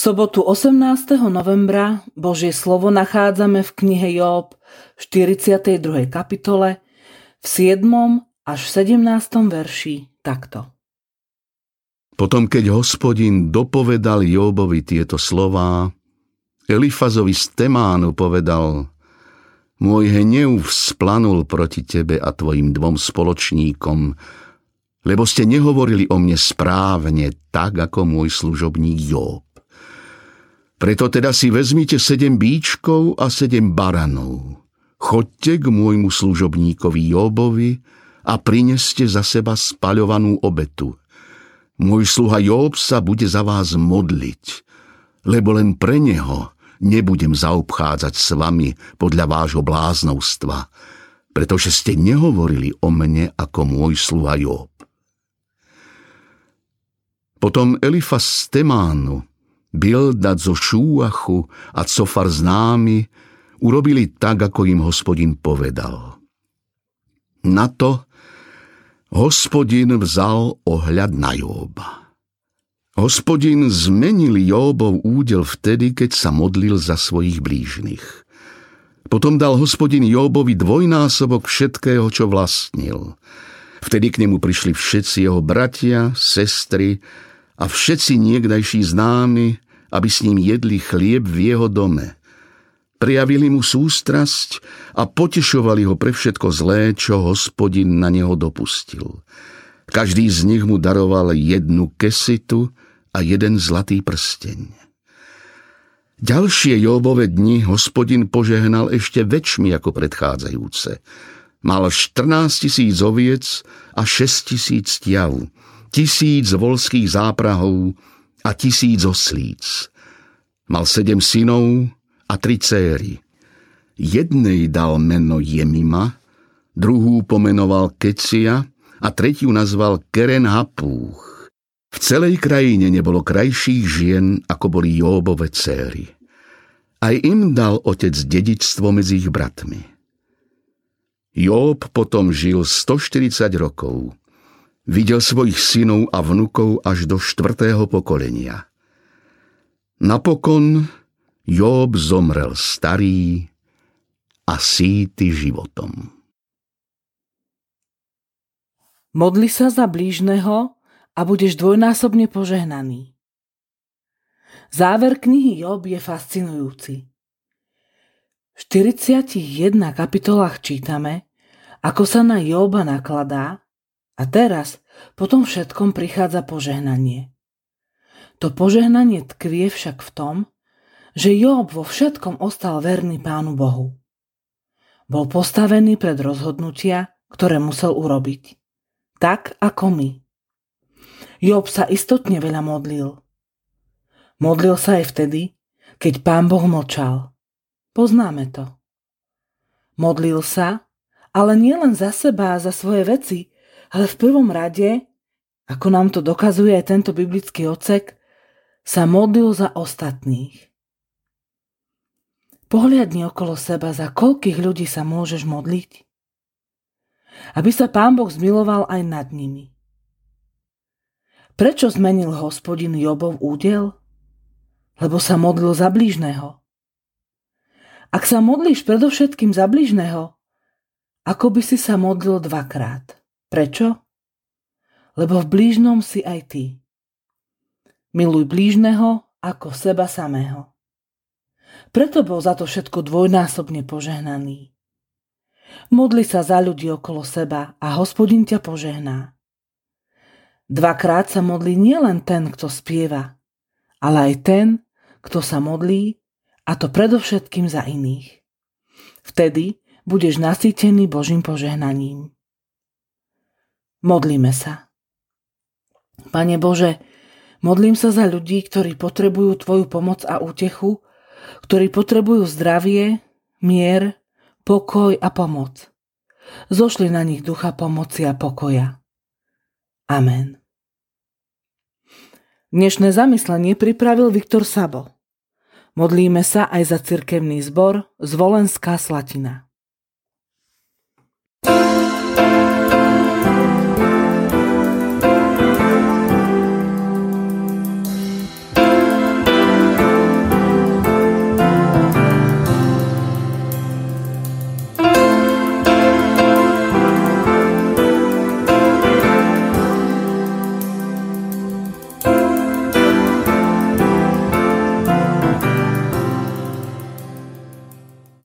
Sobotu 18. novembra Božie slovo nachádzame v knihe Job v 42. kapitole v 7. až 17. verši takto. Potom, keď hospodin dopovedal Jobovi tieto slová, Elifazovi z Temánu povedal, môj hnev vzplanul proti tebe a tvojim dvom spoločníkom, lebo ste nehovorili o mne správne, tak ako môj služobník Job. Preto teda si vezmite sedem bíčkov a sedem baranov. Chodte k môjmu služobníkovi Jobovi a prineste za seba spaľovanú obetu. Môj sluha Job sa bude za vás modliť, lebo len pre neho nebudem zaobchádzať s vami podľa vášho bláznovstva, pretože ste nehovorili o mne ako môj sluha Job. Potom Elifas z Temánu, Bildad zo Šúachu a Cofar z námi urobili tak, ako im hospodin povedal. Na to hospodin vzal ohľad na Jóba. Hospodin zmenil Jóbov údel vtedy, keď sa modlil za svojich blížnych. Potom dal hospodin Jóbovi dvojnásobok všetkého, čo vlastnil. Vtedy k nemu prišli všetci jeho bratia, sestry a všetci niekdajší známi, aby s ním jedli chlieb v jeho dome. Prijavili mu sústrasť a potešovali ho pre všetko zlé, čo hospodin na neho dopustil. Každý z nich mu daroval jednu kesitu a jeden zlatý prsteň. Ďalšie Jobove dni hospodin požehnal ešte väčšmi ako predchádzajúce. Mal 14 tisíc oviec a 6 tisíc tiav, tisíc volských záprahov a tisíc oslíc. Mal sedem synov a tri céry. Jednej dal meno Jemima, druhú pomenoval Kecia a tretiu nazval Keren Hapúch. V celej krajine nebolo krajších žien, ako boli Jóbove céry. Aj im dal otec dedičstvo medzi ich bratmi. Job potom žil 140 rokov Videl svojich synov a vnukov až do štvrtého pokolenia. Napokon Job zomrel starý a síty životom. Modli sa za blížneho a budeš dvojnásobne požehnaný. Záver knihy Job je fascinujúci. V 41 kapitolách čítame, ako sa na Joba nakladá a teraz po tom všetkom prichádza požehnanie. To požehnanie tkvie však v tom, že Job vo všetkom ostal verný Pánu Bohu. Bol postavený pred rozhodnutia, ktoré musel urobiť. Tak ako my. Job sa istotne veľa modlil. Modlil sa aj vtedy, keď Pán Boh mlčal. Poznáme to. Modlil sa, ale nielen za seba a za svoje veci, ale v prvom rade, ako nám to dokazuje aj tento biblický ocek, sa modlil za ostatných. Pohľadni okolo seba, za koľkých ľudí sa môžeš modliť. Aby sa Pán Boh zmiloval aj nad nimi. Prečo zmenil hospodin Jobov údel? Lebo sa modlil za blížneho. Ak sa modlíš predovšetkým za blížneho, ako by si sa modlil dvakrát – Prečo? Lebo v blížnom si aj ty. Miluj blížneho ako seba samého. Preto bol za to všetko dvojnásobne požehnaný. Modli sa za ľudí okolo seba a hospodin ťa požehná. Dvakrát sa modlí nielen ten, kto spieva, ale aj ten, kto sa modlí, a to predovšetkým za iných. Vtedy budeš nasýtený Božím požehnaním. Modlíme sa. Pane Bože, modlím sa za ľudí, ktorí potrebujú Tvoju pomoc a útechu, ktorí potrebujú zdravie, mier, pokoj a pomoc. Zošli na nich ducha pomoci a pokoja. Amen. Dnešné zamyslenie pripravil Viktor Sabo. Modlíme sa aj za cirkevný zbor Zvolenská Slatina.